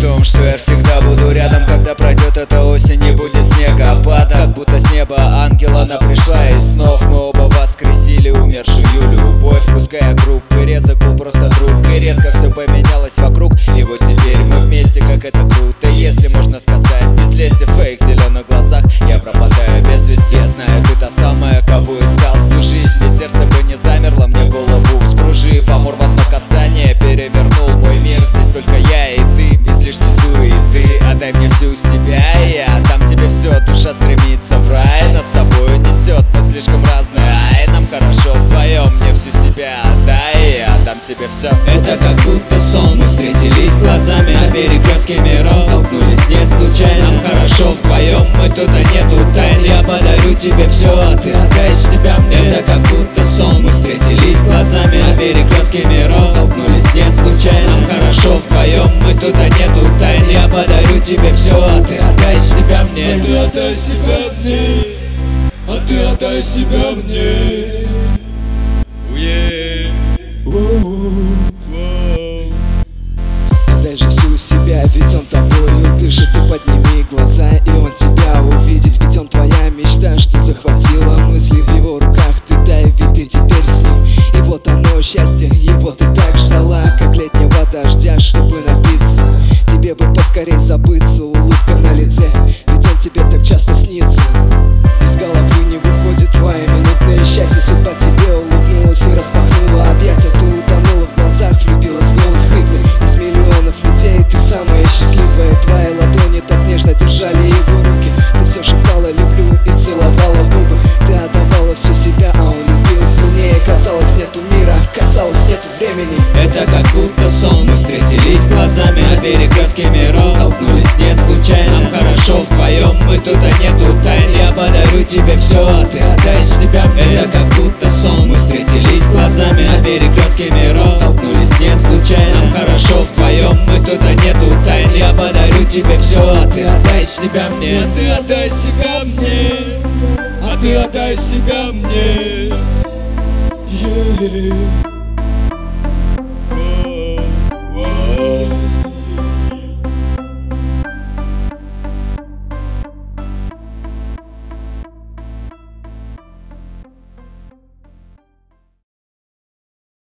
том, что я всегда буду рядом Когда пройдет эта осень и будет снегопад Как будто с неба ангел она пришла из снов Мы оба воскресили умершую любовь Пускай группы резок был просто друг И резко все поменялось вокруг. И вот теперь мы вместе, как это круто Если можно сказать, без лести в твоих зеленых глазах Я пропадаю без вести, я знаю, ты та самая, кого искал всю жизнь Ведь сердце бы не замерло, мне голову вскружив Амур в одно касание перевернул мой мир. Здесь только я и лишней суеты Отдай мне всю себя, и я отдам тебе все Душа стремится в рай, нас с тобой несет Мы слишком разные, ай, нам хорошо вдвоем Мне всю себя отдай, я отдам тебе все Это как будто сон Мы встретились глазами на перекрестке миров Столкнулись не случайно Нам хорошо вдвоем Мы тут а нету тайн Я подарю тебе все, а ты отдай себя мне. Это как будто сон Мы встретились глазами на перекрестке миров Столкнулись а нету тайн Я подарю тебе все, а ты отдай себя мне. А ты отдай себя мне. А ты отдай себя мне. Уе. Воу. Отдай же всю себя, ведь он тобою дышит Ты подними глаза, и он тебя увидит. Ведь он твоя мечта, что захватила мысли в его руках. Ты дай, ведь ты теперь с ним. И вот оно, счастье, дождя, чтобы напиться. Тебе бы поскорей забыться, улыбка на лице Ведь он тебе так часто снится. Из головы не выходит твое минутное счастье Судьба тебе улыбнулась и распахнула объятия Ты перекрестке миров Столкнулись не случайно. Нам хорошо вдвоем Мы тут а нету тайн. Я подарю тебе все, а ты отдай себя. Мне Это как будто сон. Мы встретились глазами на перекрестке миров Столкнулись не случайно. Нам хорошо вдвоем Мы тут а нету тайн. Я подарю тебе все, а ты отдай себя мне. А ты отдай себя мне. А ты отдай себя мне. Yeah.